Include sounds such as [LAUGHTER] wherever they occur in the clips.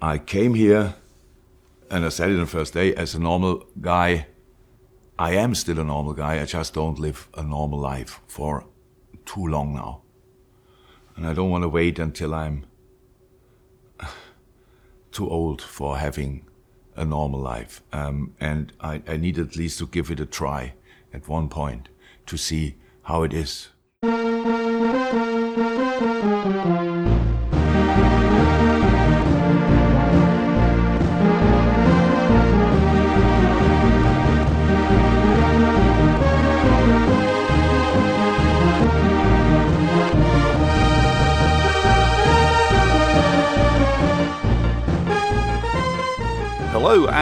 I came here, and I said it on the first day, as a normal guy. I am still a normal guy. I just don't live a normal life for too long now. And I don't want to wait until I'm [SIGHS] too old for having a normal life. Um, and I, I need at least to give it a try at one point to see how it is.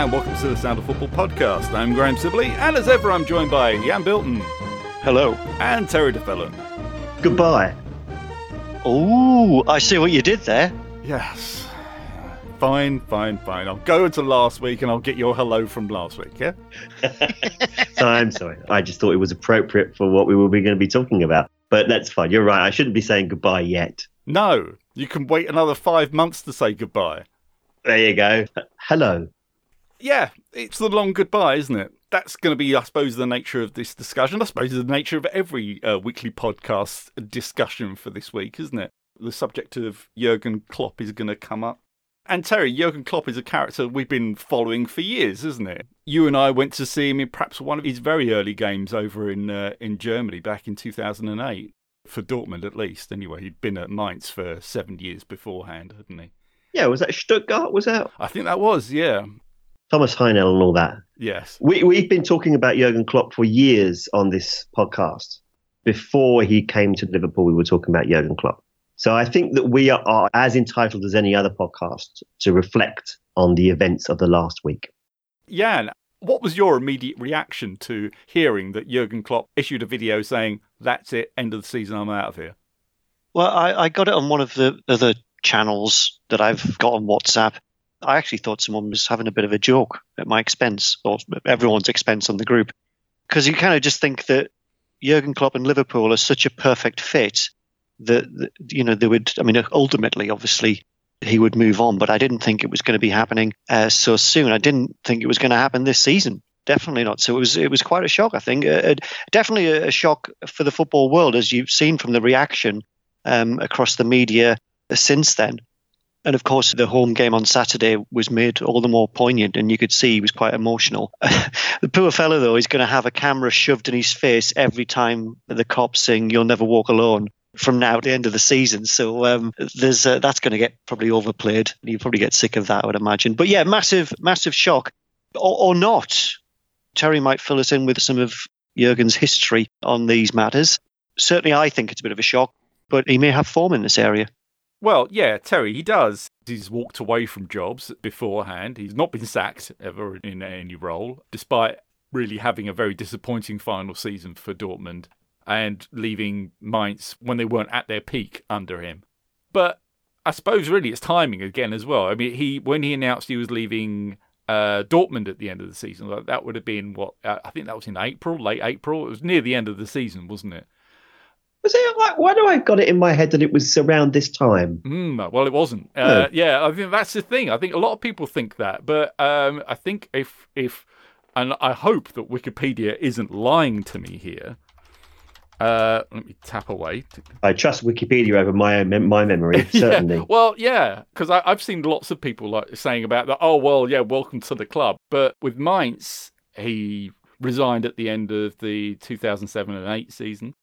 And welcome to the Sound of Football podcast. I'm Graham Sibley, and as ever, I'm joined by Jan Bilton. Hello. And Terry Duffelen. Goodbye. Oh, I see what you did there. Yes. Fine, fine, fine. I'll go into last week and I'll get your hello from last week, yeah? [LAUGHS] so I'm sorry. I just thought it was appropriate for what we were going to be talking about. But that's fine. You're right. I shouldn't be saying goodbye yet. No, you can wait another five months to say goodbye. There you go. Hello yeah, it's the long goodbye, isn't it? That's going to be, I suppose, the nature of this discussion. I suppose the nature of every uh, weekly podcast discussion for this week, isn't it? The subject of Jurgen Klopp is going to come up. And Terry, Jurgen Klopp is a character we've been following for years, isn't it? You and I went to see him in perhaps one of his very early games over in uh, in Germany back in 2008 for Dortmund, at least. Anyway, he'd been at Mainz for seven years beforehand, hadn't he? Yeah, was that Stuttgart? Was that? I think that was, yeah. Thomas Heinel and all that. Yes. We, we've been talking about Jurgen Klopp for years on this podcast. Before he came to Liverpool, we were talking about Jurgen Klopp. So I think that we are, are as entitled as any other podcast to reflect on the events of the last week. Jan, what was your immediate reaction to hearing that Jurgen Klopp issued a video saying, that's it, end of the season, I'm out of here? Well, I, I got it on one of the other channels that I've got on WhatsApp. I actually thought someone was having a bit of a joke at my expense or everyone's expense on the group. Because you kind of just think that Jurgen Klopp and Liverpool are such a perfect fit that, that, you know, they would, I mean, ultimately, obviously, he would move on, but I didn't think it was going to be happening uh, so soon. I didn't think it was going to happen this season. Definitely not. So it was it was quite a shock. I think uh, definitely a, a, shock for the football world, as you've seen from the reaction um, across the media since then. And of course, the home game on Saturday was made all the more poignant, and you could see he was quite emotional. [LAUGHS] the poor fellow, though, is going to have a camera shoved in his face every time the Kop sing "You'll Never Walk Alone" from now to the end of the season. So um, there's uh, that's going to get probably overplayed. You probably get sick of that, I would imagine. But yeah, massive, massive shock, or, or not. Terry might fill us in with some of Jurgen's history on these matters. Certainly, I think it's a bit of a shock, but he may have form in this area. Well, yeah, Terry, he does. He's walked away from jobs beforehand. He's not been sacked ever in any role, despite really having a very disappointing final season for Dortmund and leaving Mainz when they weren't at their peak under him. But I suppose really it's timing again as well. I mean, he when he announced he was leaving uh, Dortmund at the end of the season, that would have been what uh, I think that was in April, late April. It was near the end of the season, wasn't it? Was it like? Why do I got it in my head that it was around this time? Mm, well, it wasn't. Uh, yeah, I think that's the thing. I think a lot of people think that, but um, I think if if and I hope that Wikipedia isn't lying to me here. Uh, let me tap away. I trust Wikipedia over my own, my memory, [LAUGHS] certainly. yeah. Well, yeah, because I've seen lots of people like saying about that. Oh, well, yeah, welcome to the club. But with Mainz, he resigned at the end of the 2007 and 8 season.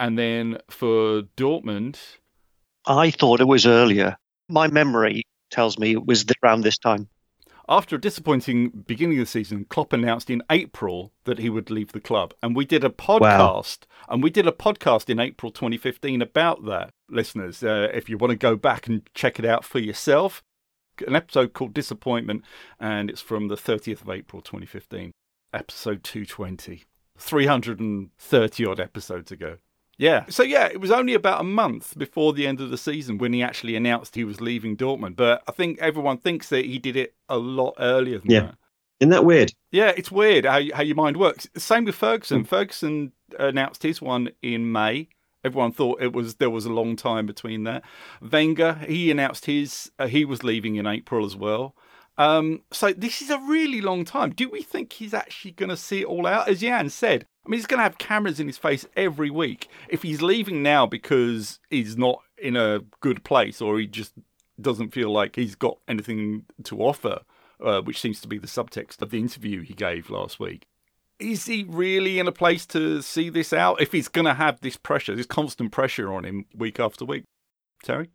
And then for Dortmund. I thought it was earlier. My memory tells me it was around this time. After a disappointing beginning of the season, Klopp announced in April that he would leave the club. And we did a podcast, wow. and we did a podcast in April 2015 about that. Listeners, uh, if you want to go back and check it out for yourself, an episode called Disappointment, and it's from the 30th of April 2015, episode 220. 330 odd episodes ago. Yeah. So yeah, it was only about a month before the end of the season when he actually announced he was leaving Dortmund. But I think everyone thinks that he did it a lot earlier than yeah. that. Isn't that weird? Yeah, it's weird how how your mind works. Same with Ferguson. Mm. Ferguson announced his one in May, Everyone thought it was there was a long time between that. Wenger, he announced his uh, he was leaving in April as well. Um, so this is a really long time. Do we think he's actually going to see it all out? As Jan said, I mean, he's going to have cameras in his face every week. If he's leaving now because he's not in a good place or he just doesn't feel like he's got anything to offer, uh, which seems to be the subtext of the interview he gave last week, is he really in a place to see this out if he's going to have this pressure, this constant pressure on him week after week? Terry?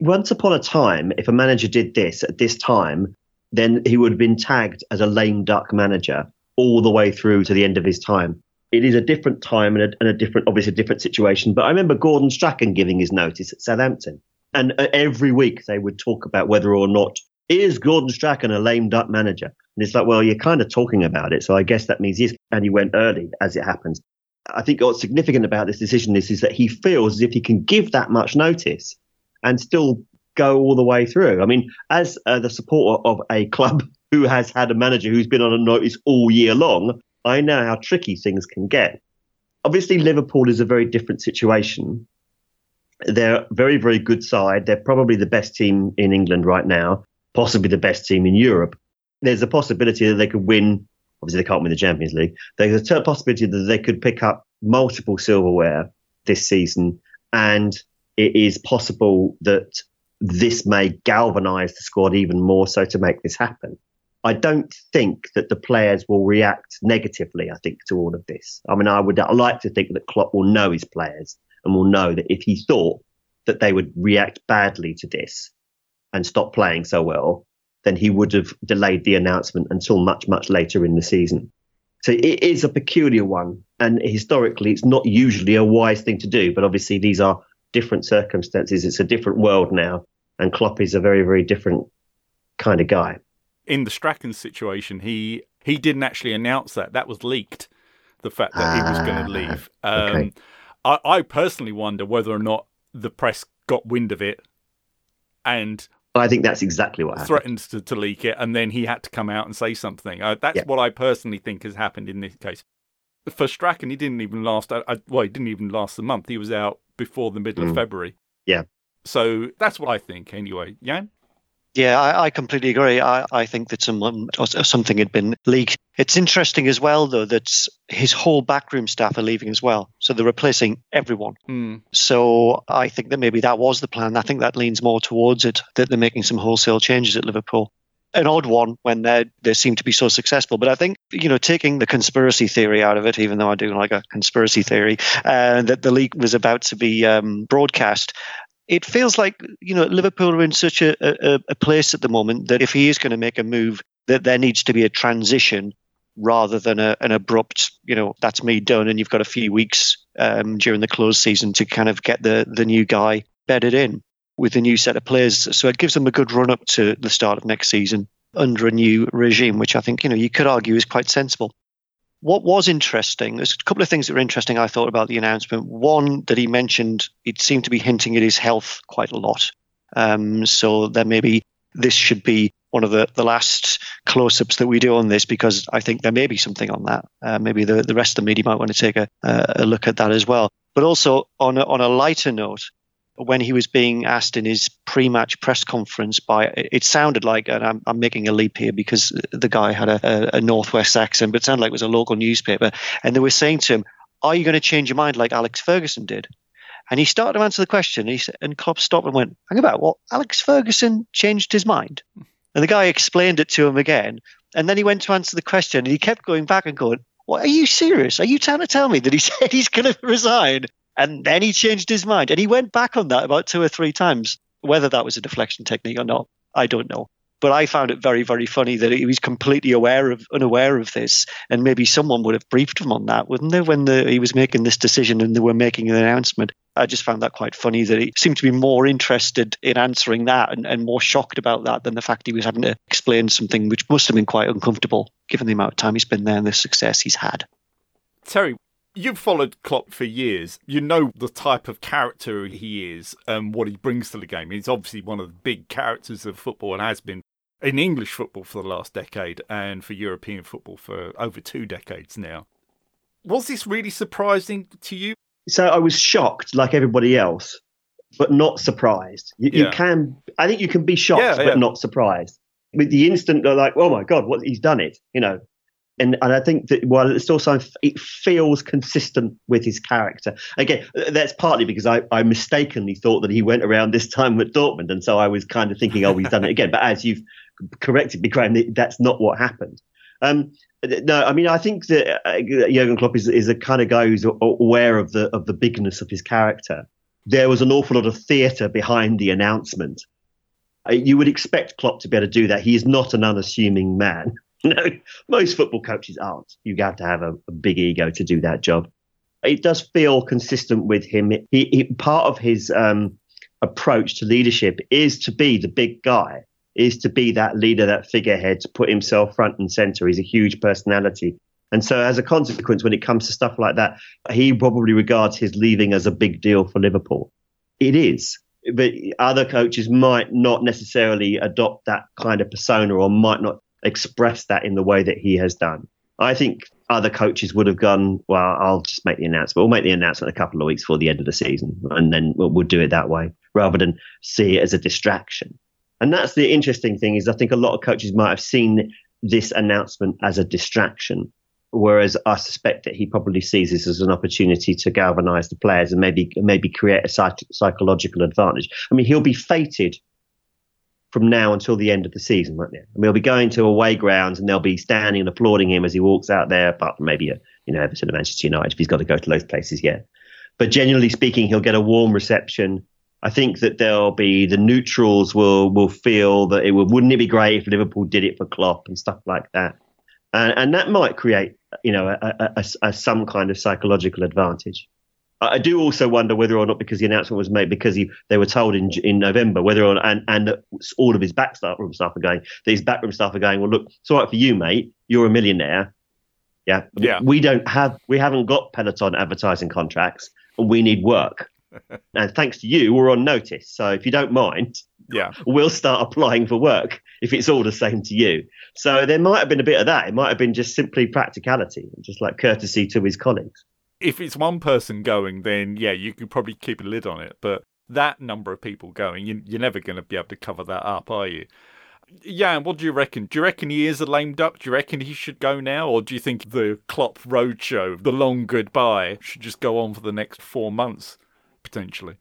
Once upon a time, if a manager did this at this time, then he would have been tagged as a lame duck manager all the way through to the end of his time. It is a different time and a, and a different, obviously, a different situation. But I remember Gordon Strachan giving his notice at Southampton. And uh, every week they would talk about whether or not is Gordon Strachan a lame duck manager? And it's like, well, you're kind of talking about it. So I guess that means yes. And he went early as it happens. I think what's significant about this decision is, is that he feels as if he can give that much notice and still go all the way through. I mean, as uh, the supporter of a club [LAUGHS] who has had a manager who's been on a notice all year long, I know how tricky things can get. Obviously, Liverpool is a very different situation. They're a very, very good side. They're probably the best team in England right now possibly the best team in Europe. There's a possibility that they could win. Obviously, they can't win the Champions League. There's a possibility that they could pick up multiple silverware this season, and it is possible that this may galvanise the squad even more so to make this happen. I don't think that the players will react negatively. I think to all of this. I mean, I would I like to think that Klopp will know his players and will know that if he thought that they would react badly to this, and stop playing so well, then he would have delayed the announcement until much, much later in the season. So it is a peculiar one. And historically, it's not usually a wise thing to do. But obviously, these are different circumstances. It's a different world now. And Klopp is a very, very different kind of guy. In the Strachan situation, he he didn't actually announce that. That was leaked, the fact that ah, he was going to ah, leave. Um, okay. I, I personally wonder whether or not the press got wind of it and I think that's exactly what happened. threatened to, to, leak it, and then he had to come out and say something. Uh, that's what I personally think has happened in this case. For Strachan, he didn't even last. Uh, uh, well, he didn't even last the month. He was out before the middle mm. of February. Yeah. So that's what I think, anyway. Jan. Yeah, I, I, completely agree. I, I think that someone or something had been leaked. It's interesting as well, though, that his whole backroom staff are leaving as well. So they're replacing everyone. Mm. So I think that maybe that was the plan. I think that leans more towards it, that they're making some wholesale changes at Liverpool. An odd one when they they seem to be so successful, but I think you know taking the conspiracy theory out of it, even though I do like a conspiracy theory, uh, that the leak was about to be um, broadcast it feels like you know Liverpool are in such a, a, a place at the moment that if he is going to make a move, that there needs to be a transition rather than a, an abrupt, you know, that's me done, and you've got a few weeks um, during the close season to kind of get the the new guy bedded in with a new set of players. So it gives them a good run up to the start of next season under a new regime, which I think you know you could argue is quite sensible. What was interesting, there's a couple of things that were interesting I thought about the announcement. One, that he mentioned it seemed to be hinting at his health quite a lot. Um, so that maybe this should be one of the, the last close ups that we do on this because I think there may be something on that. Uh, maybe the, the rest of the media might want to take a, a look at that as well. But also, on a, on a lighter note, when he was being asked in his pre-match press conference by it sounded like and I'm, I'm making a leap here because the guy had a, a, northwest accent but it sounded like it was a local newspaper. And they were saying to him are you going to change your mind like alex ferguson did? And he started to answer the question and, he, and Klopp stopped and went hang about what? Alex ferguson changed his mind. And the guy explained it to him again and then he went to answer the question and he kept going back and going what are you serious? Are you trying to tell me that he [LAUGHS] said he's going to resign and then he changed his mind. And he went back on that about two or three times. Whether that was a deflection technique or not, I don't know. But I found it very, very funny that he was completely aware of, unaware of this, and maybe someone would have briefed him on that, wouldn't they, when the, he was making this decision and they were making an announcement. I just found that quite funny that he seemed to be more interested in answering that and, and more shocked about that than the fact he was having to explain something which must have been quite uncomfortable given the amount of time he's been there and the success he's had. Terry, You've followed Klopp for years. You know the type of character he is and what he brings to the game. He's obviously one of the big characters of football and has been in English football for the last decade and for European football for over two decades now. Was this really surprising to you? So I was shocked, like everybody else, but not surprised. You, yeah. you can, I think, you can be shocked, yeah, but yeah. not surprised. With the instant, they're like, "Oh my god, what he's done it!" You know, and and I think that while it's also it feels consistent with his character. Again, that's partly because I, I mistakenly thought that he went around this time at Dortmund, and so I was kind of thinking, oh, he's done it again. But as you've corrected me, Graham, that's not what happened. Um, no, I mean I think that uh, Jurgen Klopp is is a kind of guy who's aware of the of the bigness of his character. There was an awful lot of theatre behind the announcement. Uh, you would expect Klopp to be able to do that. He is not an unassuming man. [LAUGHS] [LAUGHS] no, most football coaches aren't. You have to have a, a, big ego to do that job. It does feel consistent with him. He, he part of his um, approach to leadership is to be the big guy, is to be that leader, that figurehead, to put himself front and center. He's a huge personality. And so, as a consequence, when it comes to stuff like that, he probably regards his leaving as a big deal for Liverpool. It is. But other coaches might not necessarily adopt that kind of persona or might not express that in the way that he has done. I think other coaches would have gone, well, I'll just make the announcement. We'll make the announcement a couple of weeks before the end of the season, and then we'll, we'll do it that way rather than see it as a distraction. And that's the interesting thing is I think a lot of coaches might have seen this announcement as a distraction, whereas I suspect that he probably sees this as an opportunity to galvanise the players and maybe maybe create a psych- psychological advantage. I mean, he'll be fated from now until the end of the season, won't there? And we'll be going to away grounds and they'll be standing and applauding him as he walks out there, apart from maybe a, you know, Everton and Manchester United if he's got to go to those places yet. But generally speaking, he'll get a warm reception. I think that there'll be the neutrals will will feel that it would wouldn't it be great if Liverpool did it for Klopp and stuff like that, and, and that might create you know a, a, a some kind of psychological advantage. I do also wonder whether or not because the announcement was made because he, they were told in in November whether or not, and and all of his backroom staff are going. These backroom staff are going. Well, look, it's all right for you, mate. You're a millionaire. Yeah. Yeah. We don't have we haven't got Peloton advertising contracts, and we need work. [LAUGHS] and thanks to you, we're on notice. So if you don't mind, yeah, we'll start applying for work if it's all the same to you. So there might have been a bit of that. It might have been just simply practicality, just like courtesy to his colleagues if it's one person going, then yeah, you could probably keep a lid on it. But that number of people going, you, you're never going to be able to cover that up, are you? Yeah, what do you reckon? Do you reckon he is a lame duck? Do you reckon he should go now? Or do you think the Klopp Roadshow, the long goodbye, should just go on for the next four months, potentially?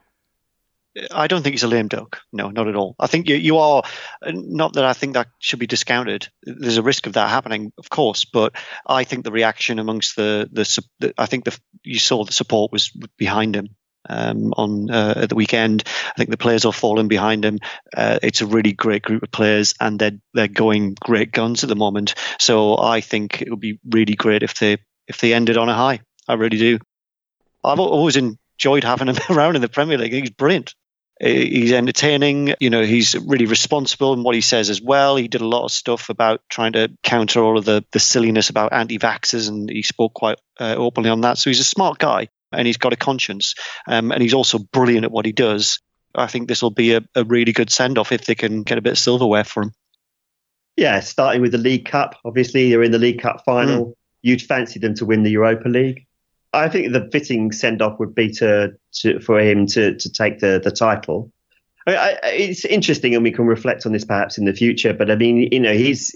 I don't think he's a lame duck. No, not at all. I think you, you are not that I think that should be discounted. There's a risk of that happening, of course, but I think the reaction amongst the the, the I think the you saw the support was behind him um, on uh, at the weekend. I think the players are falling behind him. Uh, it's a really great group of players, and they're they're going great guns at the moment. So I think it would be really great if they if they ended on a high. I really do. I've always enjoyed having him [LAUGHS] around in the Premier League. He's brilliant. He's entertaining. You know, he's really responsible in what he says as well. He did a lot of stuff about trying to counter all of the, the silliness about anti-vaxxers, and he spoke quite uh, openly on that. So he's a smart guy, and he's got a conscience, um, and he's also brilliant at what he does. I think this will be a, a really good send-off if they can get a bit of silverware for him. Yeah, starting with the League Cup. Obviously, they're in the League Cup final. Mm. You'd fancy them to win the Europa League. I think the fitting send off would be to, to for him to to take the the title. I, I, it's interesting, and we can reflect on this perhaps in the future. But I mean, you know, he's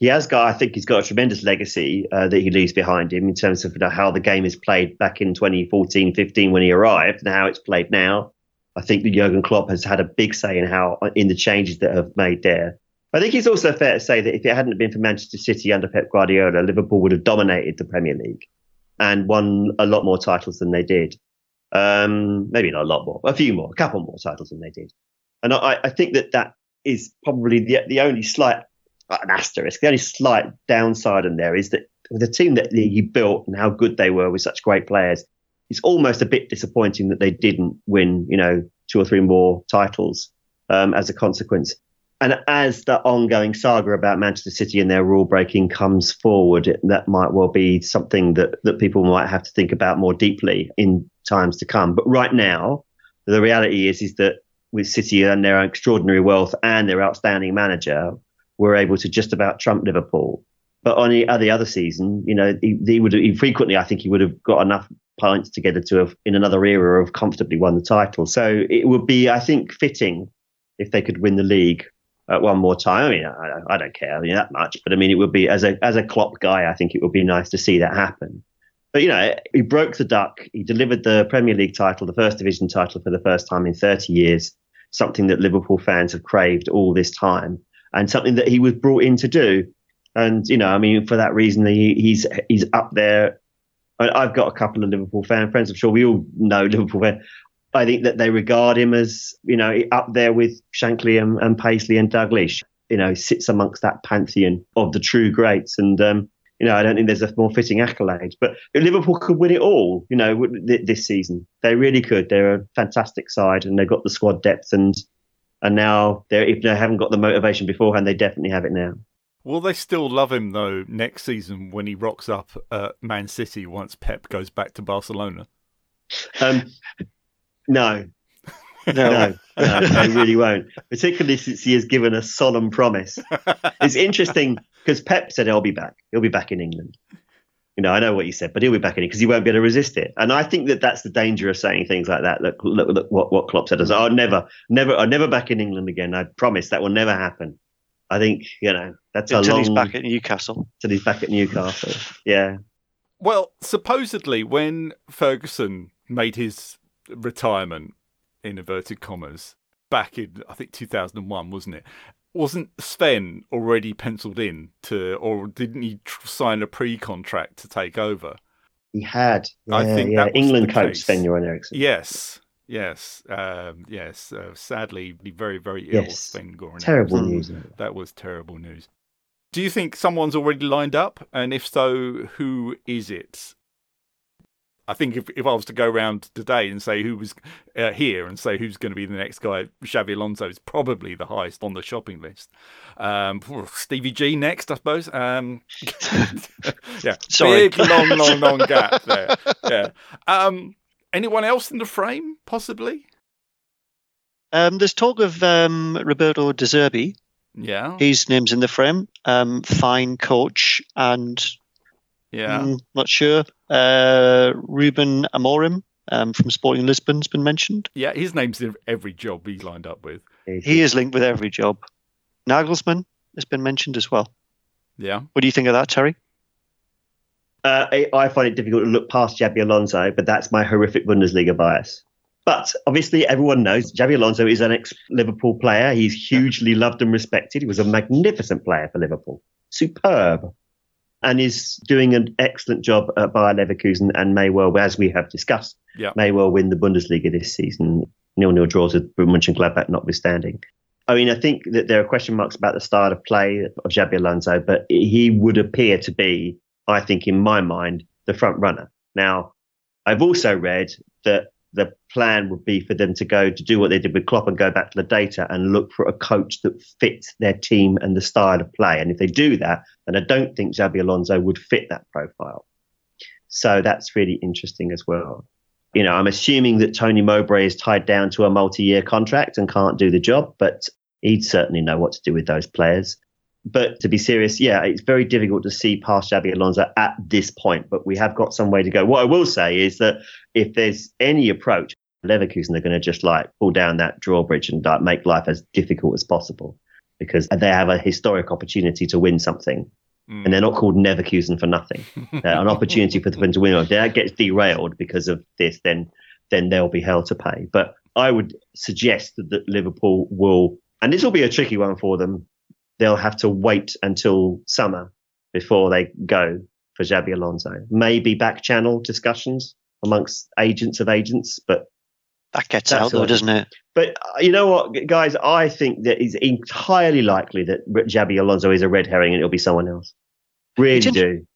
he has got, I think, he's got a tremendous legacy uh, that he leaves behind him in terms of you know, how the game is played back in 2014, 15 when he arrived, and how it's played now. I think that Jurgen Klopp has had a big say in how in the changes that have made there. I think it's also fair to say that if it hadn't been for Manchester City under Pep Guardiola, Liverpool would have dominated the Premier League and won a lot more titles than they did. Um, maybe not a lot more, a few more, a couple more titles than they did. And I, I think that that is probably the, the only slight, an asterisk, the only slight downside in there is that with the team that he built and how good they were with such great players, it's almost a bit disappointing that they didn't win, you know, two or three more titles um, as a consequence. And as the ongoing saga about Manchester City and their rule breaking comes forward, that might well be something that, that people might have to think about more deeply in times to come. But right now, the reality is is that with City and their extraordinary wealth and their outstanding manager, we're able to just about trump Liverpool. But on the other, season, you know, he, he would he frequently, I think, he would have got enough points together to have, in another era, have comfortably won the title. So it would be, I think, fitting if they could win the league uh, one more time. I mean, I, I don't care I mean, that much, but I mean, it would be as a as a Klopp guy, I think it would be nice to see that happen. But you know, he broke the duck. He delivered the Premier League title, the first division title for the first time in 30 years, something that Liverpool fans have craved all this time, and something that he was brought in to do. And you know, I mean, for that reason, he, he's he's up there. I've got a couple of Liverpool fan friends. I'm sure we all know Liverpool fans. I think that they regard him as, you know, up there with Shankly and, and Paisley and Dalglish. You know, sits amongst that pantheon of the true greats. And, um, you know, I don't think there's a more fitting accolade. But Liverpool could win it all, you know, this season. They really could. They're a fantastic side and they've got the squad depth. And and now, they're, if they haven't got the motivation beforehand, they definitely have it now. Will they still love him, though, next season when he rocks up at Man City once Pep goes back to Barcelona? Um, no. No, no, [LAUGHS] no, [LAUGHS] they really won't. Particularly since he has given a solemn promise. It's interesting because Pep said he'll be back. He'll be back in England. You know, I know what he said, but he'll be back in it because he won't be able to resist it. And I think that that's the danger of saying things like that. Look, look, look what what Klopp said. I oh, never, never, I'm never back in England again. I promise that will never happen. I think you know that's until a long, he's back at Newcastle. Until he's back at Newcastle. Yeah. Well, supposedly when Ferguson made his retirement in inverted commas back in I think 2001 wasn't it? Wasn't Sven already penciled in to or didn't he tr- sign a pre-contract to take over? He had. Yeah, I think yeah. England coach Sven Göran Eriksson. Yes yes um, yes. Uh, sadly very very ill yes. Sven Göran terrible news. That was terrible news. Do you think someone's already lined up? And if so who is it I think if, if I was to go around today and say who was uh, here and say who's going to be the next guy, Xabi Alonso is probably the highest on the shopping list. Um, Stevie G next, I suppose. Um, [LAUGHS] yeah, [LAUGHS] Sorry. big, long, long, long gap there. Yeah. Um, anyone else in the frame, possibly? Um, there's talk of um, Roberto De Zerbi. Yeah. His name's in the frame. Um, fine coach and yeah. Mm, not sure. Uh, Ruben Amorim um, from Sporting Lisbon's been mentioned. Yeah, his name's in every job he's lined up with. He is linked with every job. Nagelsmann has been mentioned as well. Yeah. What do you think of that, Terry? Uh, I find it difficult to look past Xabi Alonso, but that's my horrific Bundesliga bias. But obviously, everyone knows Xabi Alonso is an ex-Liverpool player. He's hugely loved and respected. He was a magnificent player for Liverpool. Superb and is doing an excellent job at Bayer Leverkusen and may well, as we have discussed, yeah. may well win the Bundesliga this season. Nil-nil draws with Mönchengladbach notwithstanding. I mean, I think that there are question marks about the style of play of Xabi Alonso, but he would appear to be, I think, in my mind, the front runner. Now, I've also read that the plan would be for them to go to do what they did with Klopp and go back to the data and look for a coach that fits their team and the style of play. And if they do that, then I don't think Xabi Alonso would fit that profile. So that's really interesting as well. You know, I'm assuming that Tony Mowbray is tied down to a multi-year contract and can't do the job, but he'd certainly know what to do with those players. But to be serious, yeah, it's very difficult to see past Xabi Alonso at this point, but we have got some way to go. What I will say is that if there's any approach, Leverkusen are going to just like pull down that drawbridge and like, make life as difficult as possible because they have a historic opportunity to win something. Mm. And they're not called Neverkusen for nothing. [LAUGHS] an opportunity for them to win. If that gets derailed because of this, then then they'll be hell to pay. But I would suggest that, that Liverpool will, and this will be a tricky one for them they'll have to wait until summer before they go for Xabi Alonso. Maybe back channel discussions amongst agents of agents, but that gets out though, doesn't it? But uh, you know what, guys? I think that it's entirely likely that Xabi Alonso is a red herring and it'll be someone else. Really do.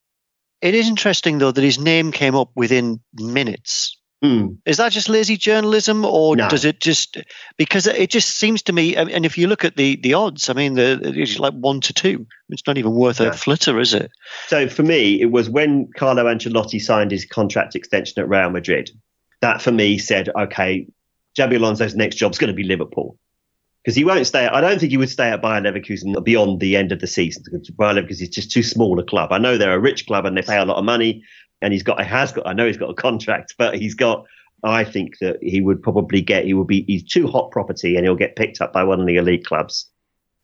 It is interesting though that his name came up within minutes Mm. Is that just lazy journalism, or no. does it just because it just seems to me? And if you look at the the odds, I mean, the, it's like one to two. It's not even worth a flitter, is it? So for me, it was when Carlo Ancelotti signed his contract extension at Real Madrid. That for me said, okay, Xabi Alonso's next job is going to be Liverpool because he won't stay. I don't think he would stay at Bayern Leverkusen beyond the end of the season because Bayern Leverkusen is just too small a club. I know they're a rich club and they pay a lot of money, and he's got, he has got, I know he's got a contract, but he's got, I think that he would probably get, he would be, he's too hot property and he'll get picked up by one of the elite clubs.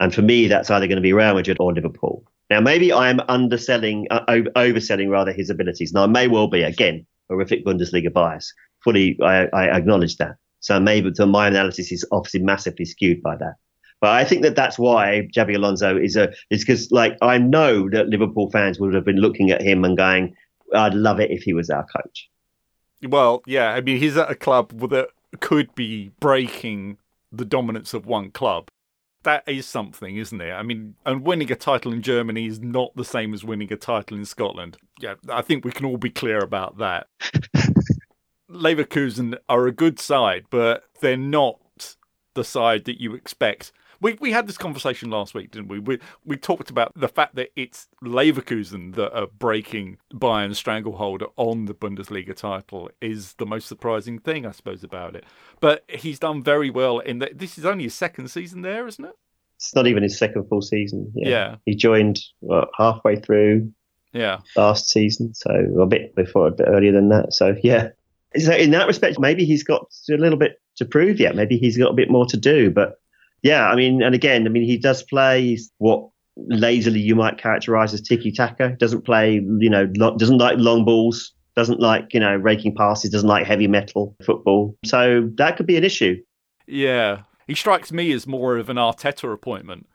And for me, that's either going to be Real Madrid or Liverpool. Now, maybe I am underselling, uh, overselling rather his abilities. Now, I may well be, again, horrific Bundesliga bias. Fully, I, I acknowledge that. So maybe so my analysis is obviously massively skewed by that. But I think that that's why Xabi Alonso is a is because like I know that Liverpool fans would have been looking at him and going, "I'd love it if he was our coach." Well, yeah, I mean he's at a club that could be breaking the dominance of one club. That is something, isn't it? I mean, and winning a title in Germany is not the same as winning a title in Scotland. Yeah, I think we can all be clear about that. [LAUGHS] Leverkusen are a good side, but they're not the side that you expect. We we had this conversation last week, didn't we? We we talked about the fact that it's Leverkusen that are breaking Bayern's stranglehold on the Bundesliga title is the most surprising thing, I suppose, about it. But he's done very well in that. This is only his second season there, isn't it? It's not even his second full season. Yeah, yeah. he joined what, halfway through. Yeah, last season, so a bit before, a bit earlier than that. So yeah, so in that respect, maybe he's got a little bit to prove yet. Maybe he's got a bit more to do. But yeah, I mean, and again, I mean, he does play what lazily you might characterize as tiki taka. Doesn't play, you know, doesn't like long balls. Doesn't like, you know, raking passes. Doesn't like heavy metal football. So that could be an issue. Yeah, he strikes me as more of an Arteta appointment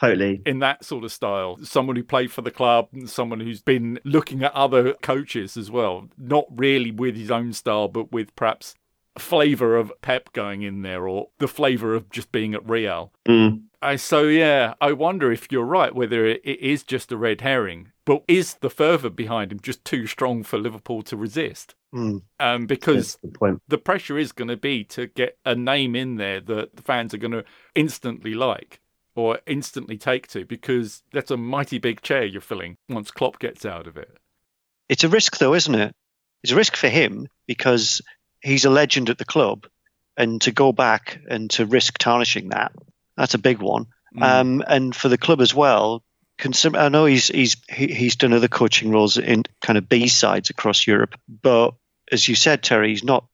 Totally. In that sort of style. Someone who played for the club, someone who's been looking at other coaches as well. Not really with his own style, but with perhaps flavour of Pep going in there or the flavour of just being at Real. Mm. I, so, yeah, I wonder if you're right, whether it is just a red herring. But is the fervour behind him just too strong for Liverpool to resist? Mm. Um, because the, the pressure is going to be to get a name in there that the fans are going to instantly like or instantly take to because that's a mighty big chair you're filling once Klopp gets out of it. It's a risk, though, isn't it? It's a risk for him because he's a legend at the club, and to go back and to risk tarnishing that, that's a big one. Mm. Um, and for the club as well, I know he's he's he's done other coaching roles in kind of B sides across Europe, but as you said, Terry, he's not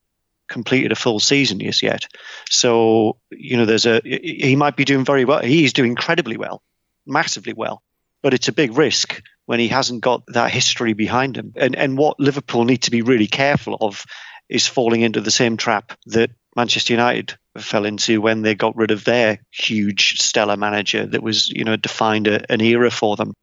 completed a full season just yet. So, you know, there's a, he might be doing very well. He's doing incredibly well, massively well, but it's a big risk when he hasn't got that history behind him. And, and what Liverpool need to be really careful of is falling into the same trap that Manchester United fell into when they got rid of their huge stellar manager that was, you know, defined a, an era for them.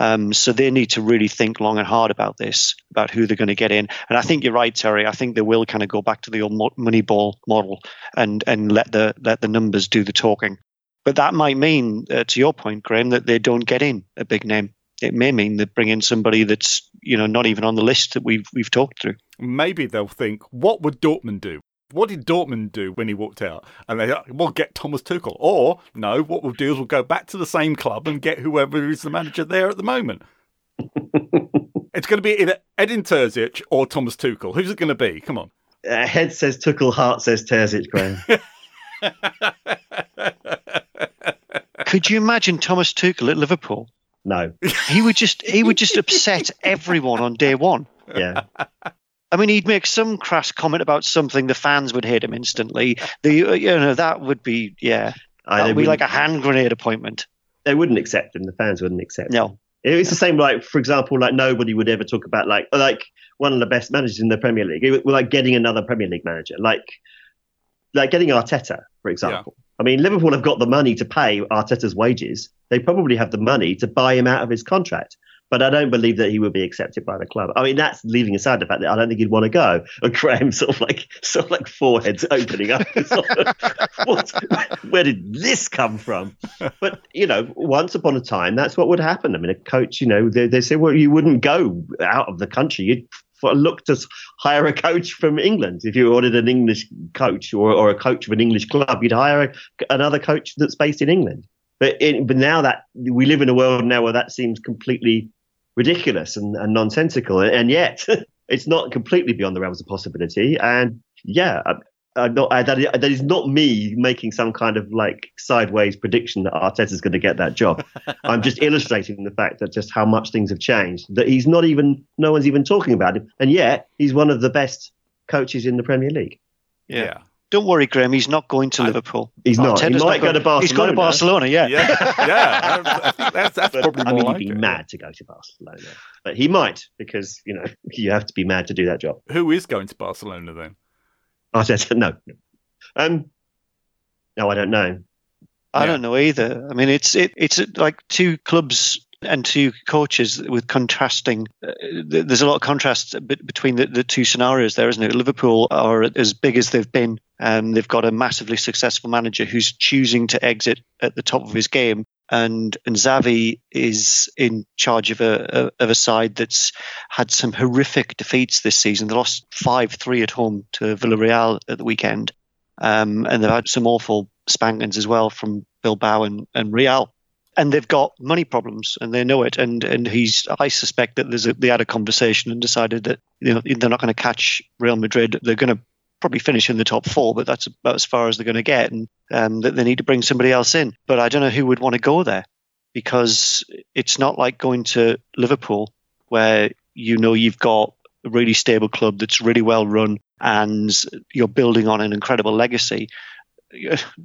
Um, so they need to really think long and hard about this, about who they're going to get in. And I think you're right, Terry. I think they will kind of go back to the old Moneyball model and and let the let the numbers do the talking. But that might mean, uh, to your point, Graham, that they don't get in a big name. It may mean they bring in somebody that's you know not even on the list that we've we've talked through. Maybe they'll think, what would Dortmund do? What did Dortmund do when he walked out? And they will get Thomas Tuchel. Or, no, what we'll do is we'll go back to the same club and get whoever is the manager there at the moment. [LAUGHS] it's going to be either Edin Terzic or Thomas Tuchel. Who's it going to be? Come on. Uh, head says Tuchel, heart says Terzic, Graham. [LAUGHS] Could you imagine Thomas Tuchel at Liverpool? No. He would just he would just upset everyone on day one. Yeah. I mean, he'd make some crass comment about something, the fans would hate him instantly. The uh, you know that would be yeah, that would be like a hand grenade appointment. They wouldn't accept him. The fans wouldn't accept. No, him. it's the same. Like for example, like nobody would ever talk about like like one of the best managers in the Premier League. It, like getting another Premier League manager, like like getting Arteta, for example. I mean, Liverpool have got the money to pay Arteta's wages. They probably have the money to buy him out of his contract but I don't believe that he would be accepted by the club. I mean, that's leaving aside the fact that I don't think he'd want to go. And Graham [LAUGHS] sort of like sort of like foreheads opening up. [LAUGHS] what, where did this come from? But you know, once upon a time, that's what would happen. I mean, a coach, you know, they, they say, well, you wouldn't go out of the country. You'd look to hire a coach from England. If you wanted an English coach or, or a coach of an English club, you'd hire a, another coach that's based in England. But, it, but now that we live in a world now where that seems completely ridiculous and, and nonsensical, and yet [LAUGHS] it's not completely beyond the realms of possibility. And yeah, uh, not, uh, that, that is not me making some kind of like sideways prediction that Arteta is going to get that job. [LAUGHS] I'm just illustrating the fact that just how much things have changed. That he's not even, no one's even talking about him, and yet he's one of the best coaches in the Premier League. Yeah. yeah. Don't worry, Graham. He's not going to I, Liverpool. He's not. Arteta's he might not go to Barcelona. He's going to Barcelona. Yeah, yeah, yeah. that's, that's probably I mean, like he'd be it. mad to go to Barcelona, but he might because you know [LAUGHS] you have to be mad to do that job. Who is going to Barcelona then? [LAUGHS] Arteta, [LAUGHS] no. Um, no, I don't know. I yeah. don't know either. I mean, it's it, it's like two clubs and two coaches with contrasting. Uh, there's a lot of contrast between the, the two scenarios there, isn't it? Liverpool are as big as they've been, and they've got a massively successful manager who's choosing to exit at the top of his game. And and Xavi is in charge of a, a of a side that's had some horrific defeats this season. They lost five three at home to Villarreal at the weekend, um, and they've had some awful spankings as well from Bilbao and, and Real and they've got money problems and they know it. And and he's I suspect that there's a, they had a conversation and decided that you know they're not going to catch Real Madrid. They're going to probably finish in the top four, but that's about as far as they're going to get, and um, that they need to bring somebody else in. But I don't know who would want to go there because it's not like going to Liverpool where you know you've got a really stable club that's really well run and you're building on an incredible legacy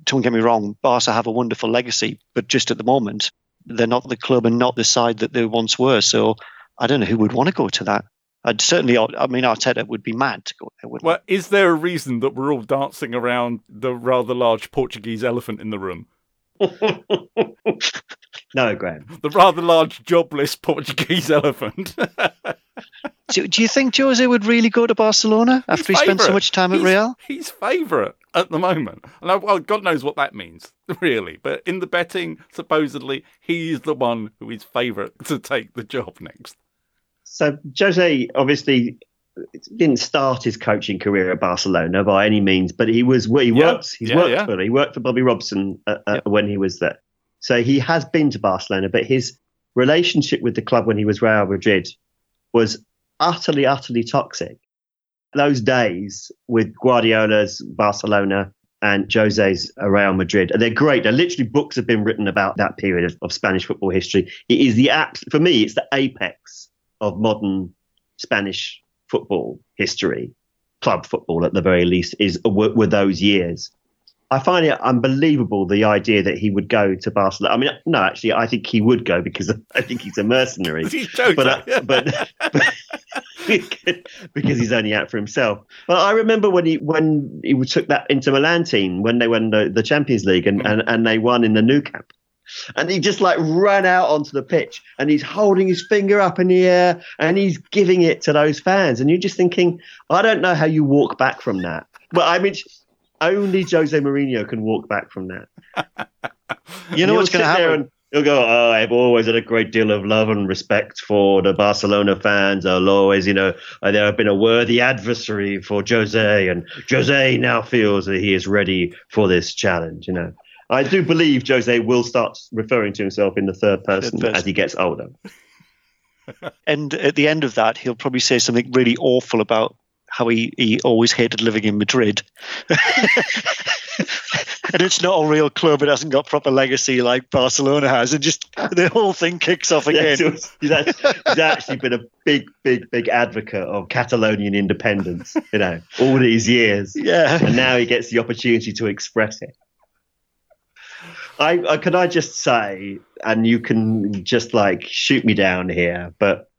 don't get me wrong, Barca have a wonderful legacy, but just at the moment, they're not the club and not the side that they once were. So I don't know who would want to go to that. I'd certainly, I mean, Arteta would be mad to go there. Well, is there a reason that we're all dancing around the rather large Portuguese elephant in the room? [LAUGHS] no, Graham. [LAUGHS] The rather large jobless Portuguese elephant. [LAUGHS] do, do, you think Jose would really go to Barcelona after he's he spent so much time at Real? He's favourite at the moment. And I, well, God knows what that means, really. But in the betting, supposedly, he's the one who is favourite to take the job next. So Jose obviously didn't start his coaching career at Barcelona by any means, but he was he yeah. worked he's yeah, worked yeah. for he worked for Bobby Robson uh, uh, when he was there. So he has been to Barcelona, but his relationship with the club when he was Real Madrid was utterly, utterly toxic. Those days with Guardiola's Barcelona and Jose's Real Madrid, they're great. They're literally books have been written about that period of, of Spanish football history. It is the app for me. It's the apex of modern Spanish football history, club football at the very least, is were, were those years. I find it unbelievable the idea that he would go to Barcelona. I mean, no, actually, I think he would go because [LAUGHS] I think he's a mercenary. [LAUGHS] but, uh, but, but [LAUGHS] because he's only out for himself. But I remember when he when he took that Inter Milan team when they won the, the Champions League and, and, and they won in the Nou Camp. And he just like ran out onto the pitch and he's holding his finger up in the air and he's giving it to those fans. And you're just thinking, I don't know how you walk back from that. But I mean, only Jose Mourinho can walk back from that. [LAUGHS] you know what's going to happen? He'll go, oh, I've always had a great deal of love and respect for the Barcelona fans. I'll always, you know, there have been a worthy adversary for Jose, and Jose now feels that he is ready for this challenge, you know. I do believe Jose will start referring to himself in the third person as he gets older. [LAUGHS] and at the end of that, he'll probably say something really awful about how he, he always hated living in Madrid. [LAUGHS] and it's not a real club. It hasn't got proper legacy like Barcelona has. And just the whole thing kicks off again. Yeah, he's, actually, he's, actually, been a big, big, big advocate of Catalonian independence, you know, all these years. Yeah. And now he gets the opportunity to express it. I, I can I just say, and you can just like shoot me down here, but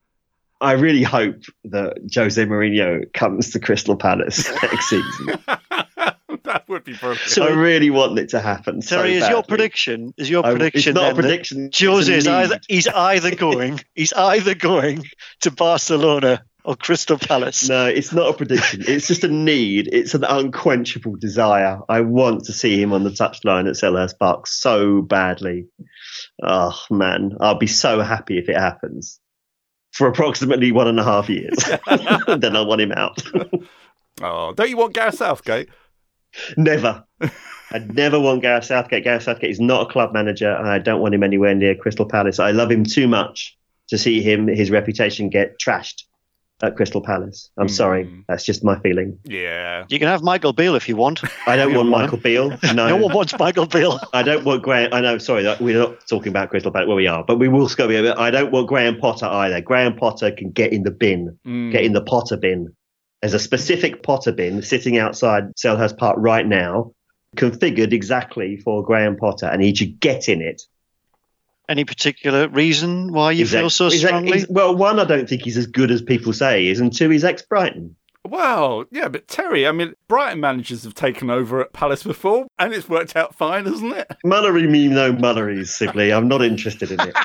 I really hope that Jose Mourinho comes to Crystal Palace [LAUGHS] next season. [LAUGHS] that would be perfect. So I really want it to happen. Terry, so is your prediction? Is your prediction? It's not a prediction. Jose is either he's either going he's either going to Barcelona or Crystal Palace. No, it's not a prediction. it's just a need. It's an unquenchable desire. I want to see him on the touchline at Selhurst Park so badly. Oh man, I'll be so happy if it happens for approximately one and a half years. [LAUGHS] then I want him out. [LAUGHS] oh, don't you want Gareth Southgate? Never. I'd never want Gareth Southgate. Gareth Southgate is not a club manager, and I don't want him anywhere near Crystal Palace. I love him too much to see him his reputation get trashed at Crystal Palace. I'm sorry, Mm. that's just my feeling. Yeah. You can have Michael Beale if you want. I don't want want Michael Beale. [LAUGHS] No, No one wants Michael Beale. [LAUGHS] I don't want Graham. I know. Sorry, we're not talking about Crystal Palace. Well, we are, but we will go. here. I don't want Graham Potter either. Graham Potter can get in the bin, Mm. get in the Potter bin. There's a specific Potter bin sitting outside Selhurst Park right now, configured exactly for Graham Potter, and he should get in it. Any particular reason why you feel Exact- so strongly? he's- well, one, I don't think he's as good as people say he is, and two, he's ex Brighton. Well, yeah, but Terry, I mean, Brighton managers have taken over at Palace before, and it's worked out fine, hasn't it? Mullery me no mulleries, Sibley. I'm not interested in it. [LAUGHS]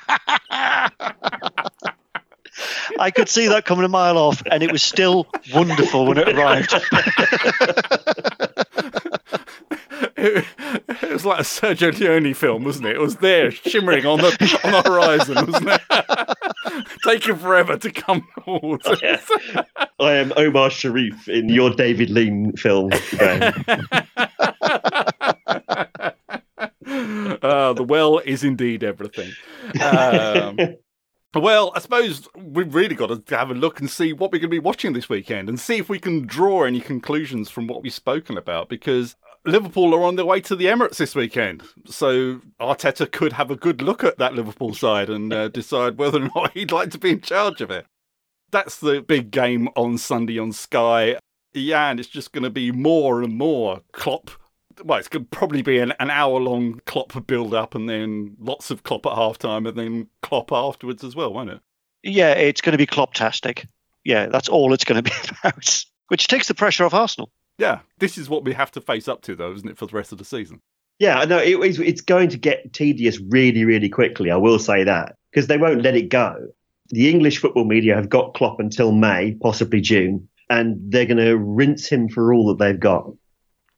I could see that coming a mile off, and it was still wonderful when it arrived. [LAUGHS] It, [LAUGHS] it was like a Sergio Leone film, wasn't it? It was there, shimmering on the on the horizon, wasn't it? [LAUGHS] Taking forever to come towards us. I am Omar Sharif in your David Lean film. Uh, [LAUGHS] the well is indeed everything. Um, well, I suppose we've really got to have a look and see what we're going to be watching this weekend and see if we can draw any conclusions from what we've spoken about because Liverpool are on their way to the Emirates this weekend. So Arteta could have a good look at that Liverpool side and uh, decide whether or not [LAUGHS] he'd like to be in charge of it. That's the big game on Sunday on Sky. Yeah, and it's just going to be more and more Klopp well, it's going to probably be an, an hour long Klopp build up and then lots of Klopp at half time and then Klopp afterwards as well, won't it? yeah, it's going to be Klopp-tastic. Yeah, that's all it's going to be [LAUGHS] about, which takes the pressure off Arsenal. Yeah, this is what we have to face up to, though, isn't it, for the rest of the season? Yeah, no, it, it's, it's going to get tedious really, really quickly. I will say that because they won't let it go. The English football media have got Klopp until May, possibly June, and they're going to rinse him for all that they've got.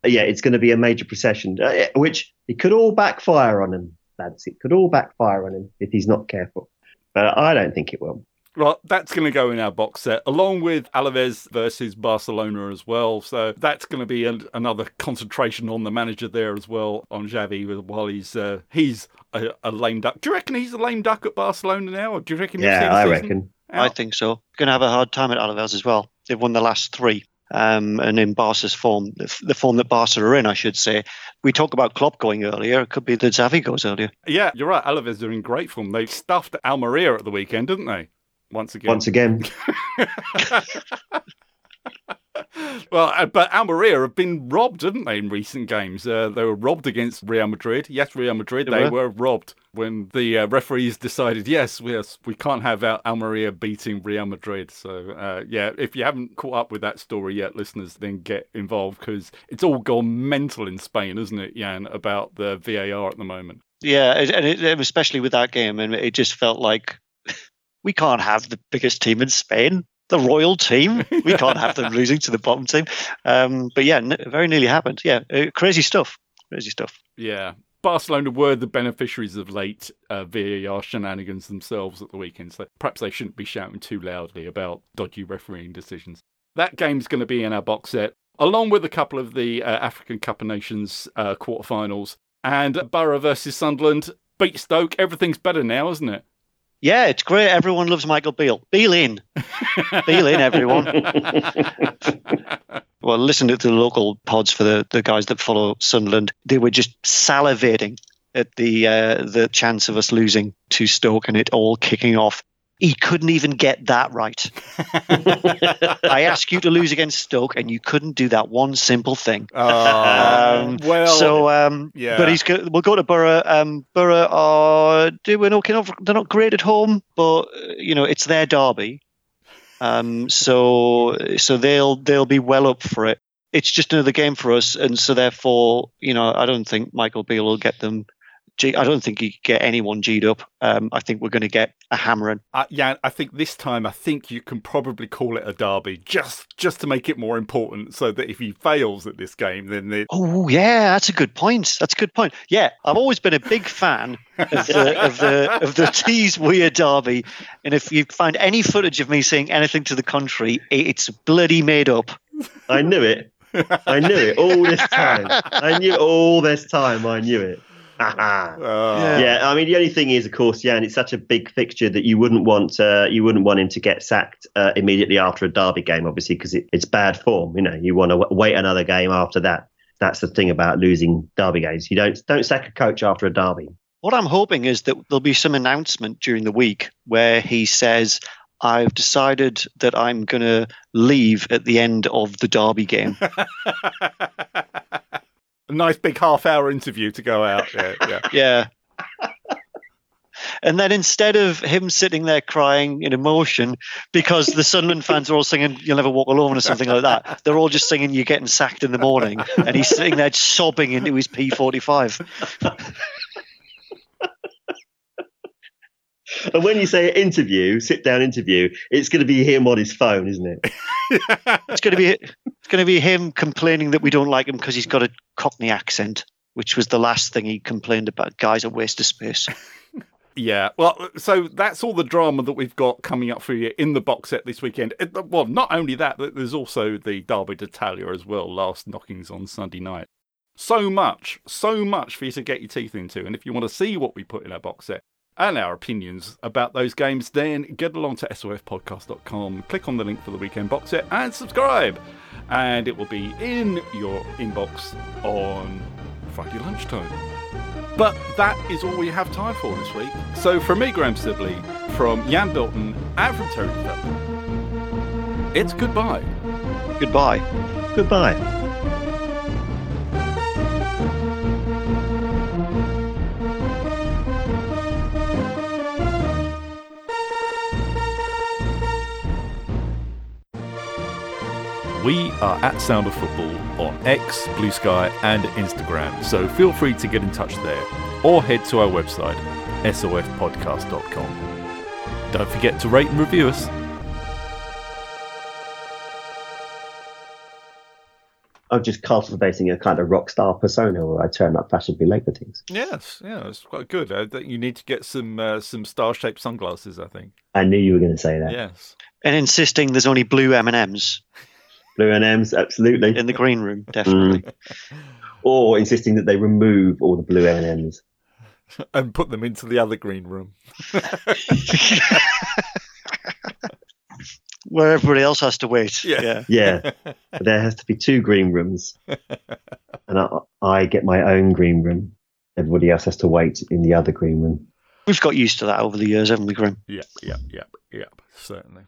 Yeah, it's going to be a major procession, uh, which it could all backfire on him, lads. It could all backfire on him if he's not careful. But I don't think it will. Well, that's going to go in our box set, along with Alaves versus Barcelona as well. So that's going to be an, another concentration on the manager there as well, on Xavi, while he's uh, he's a, a lame duck. Do you reckon he's a lame duck at Barcelona now, or do you reckon? Yeah, the I season reckon. I think so. Going to have a hard time at Alaves as well. They've won the last three. Um, and in Barca's form, the, form that Barca are in, I should say. We talked about Klopp going earlier. It could be that Xavi goes earlier. Yeah, you're right. Alaves are in great form. They stuffed Almeria at the weekend, didn't they? Once again. Once again, [LAUGHS] Well, uh, but Almeria have been robbed, haven't they, in recent games? Uh, they were robbed against Real Madrid. Yes, Real Madrid, They they were. were robbed when the uh, referees decided, yes, yes, we can't have Al- Almeria beating Real Madrid. So, uh, yeah, if you haven't caught up with that story yet, listeners, then get involved because it's all gone mental in Spain, isn't it, Jan, about the VAR at the moment? Yeah, and it, and especially with that game, and it just felt like we can't have the biggest team in Spain, the royal team. [LAUGHS] We can't have them losing to the bottom team. Um, but yeah, n- very nearly happened. Yeah, uh, crazy stuff. Crazy stuff. Yeah. Barcelona were the beneficiaries of late uh, VAR shenanigans themselves at the weekend, so perhaps they shouldn't be shouting too loudly about dodgy refereeing decisions. That game's going to be in our box set, along with a couple of the uh, African Cup of Nations uh, quarterfinals. And Borough versus Sunderland beat Stoke. Everything's better now, isn't it? Yeah, it's great. Everyone loves Michael Beale. Beale in. Beale in, everyone. [LAUGHS] well, listen to the local pods for the, the guys that follow Sunderland. They were just salivating at the uh, the chance of us losing to Stoke and it all kicking off. He couldn't even get that right. [LAUGHS] I asked you to lose against Stoke, and you couldn't do that one simple thing. Um, well, so, um, yeah. but he's go, we'll go to Borough. Um, Borough are doing okay. They're not great at home, but you know it's their derby. Um, so so they'll they'll be well up for it. It's just another game for us, and so therefore, you know, I don't think Michael Beale will get them. G- I don't think you can get anyone G'd up. Um, I think we're going to get a hammering. Uh, yeah, I think this time I think you can probably call it a derby just just to make it more important, so that if he fails at this game, then it, Oh yeah, that's a good point. That's a good point. Yeah, I've always been a big fan of the of the of the Tees Wear derby, and if you find any footage of me saying anything to the contrary, it's bloody made up. I knew it. I knew it all this time. I knew it all this time. I knew it. [LAUGHS] yeah. yeah. I mean, the only thing is, of course, yeah, and it's such a big fixture that you wouldn't want uh, you wouldn't want him to get sacked uh, immediately after a derby game, obviously, because it, it's bad form. You know, you want to wait another game after that. That's the thing about losing derby games. You don't don't sack a coach after a derby. What I'm hoping is that there'll be some announcement during the week where he says, I've decided that I'm going to leave at the end of the Derby game. [LAUGHS] A nice big half hour interview to go out. [LAUGHS] Yeah. Yeah. yeah. And then instead of him sitting there crying in emotion because the Sunderland fans are all singing "You'll Never Walk Alone" or something like that, they're all just singing "You're Getting Sacked in the Morning," and he's sitting there sobbing into his P45. And when you say interview, sit down interview, it's going to be him on his phone, isn't it? it's going to be it's going to be him complaining that we don't like him because he's got a Cockney accent, which was the last thing he complained about. Guys, a waste of space. [LAUGHS] Yeah, well, so that's all the drama that we've got coming up for you in the box set this weekend. Well, not only that, there's also the Derby d'Italia as well, last knockings on Sunday night. So much, so much for you to get your teeth into. And if you want to see what we put in our box set, and our opinions about those games, then get along to sofpodcast.com, click on the link for the weekend box set, and subscribe. And it will be in your inbox on Friday lunchtime. But that is all we have time for this week. So from me, Graham Sibley, from Jan Bilton, and from Terry Duffelen, it's goodbye. Goodbye. Goodbye. Are at Sound of Football on X, Blue Sky, and Instagram, so feel free to get in touch there or head to our website, sofpodcast.com. Don't forget to rate and review us. I'm just cultivating a kind of rock star persona where I turn up fashionably late for things. Yes, yeah, it's quite good. Uh, you need to get some uh, some star shaped sunglasses. I think. I knew you were going to say that. Yes. And insisting there's only blue M and M's. Blue M&Ms, absolutely. In the green room, definitely. Mm. Or insisting that they remove all the blue M and M's and put them into the other green room. [LAUGHS] Where everybody else has to wait. Yeah. Yeah. yeah. there has to be two green rooms. [LAUGHS] And I, I get my own green room. Everybody else has to wait in the other green room. We've got used to that over the years, haven't we, Grim? Yeah, yeah, yeah, yeah, certainly.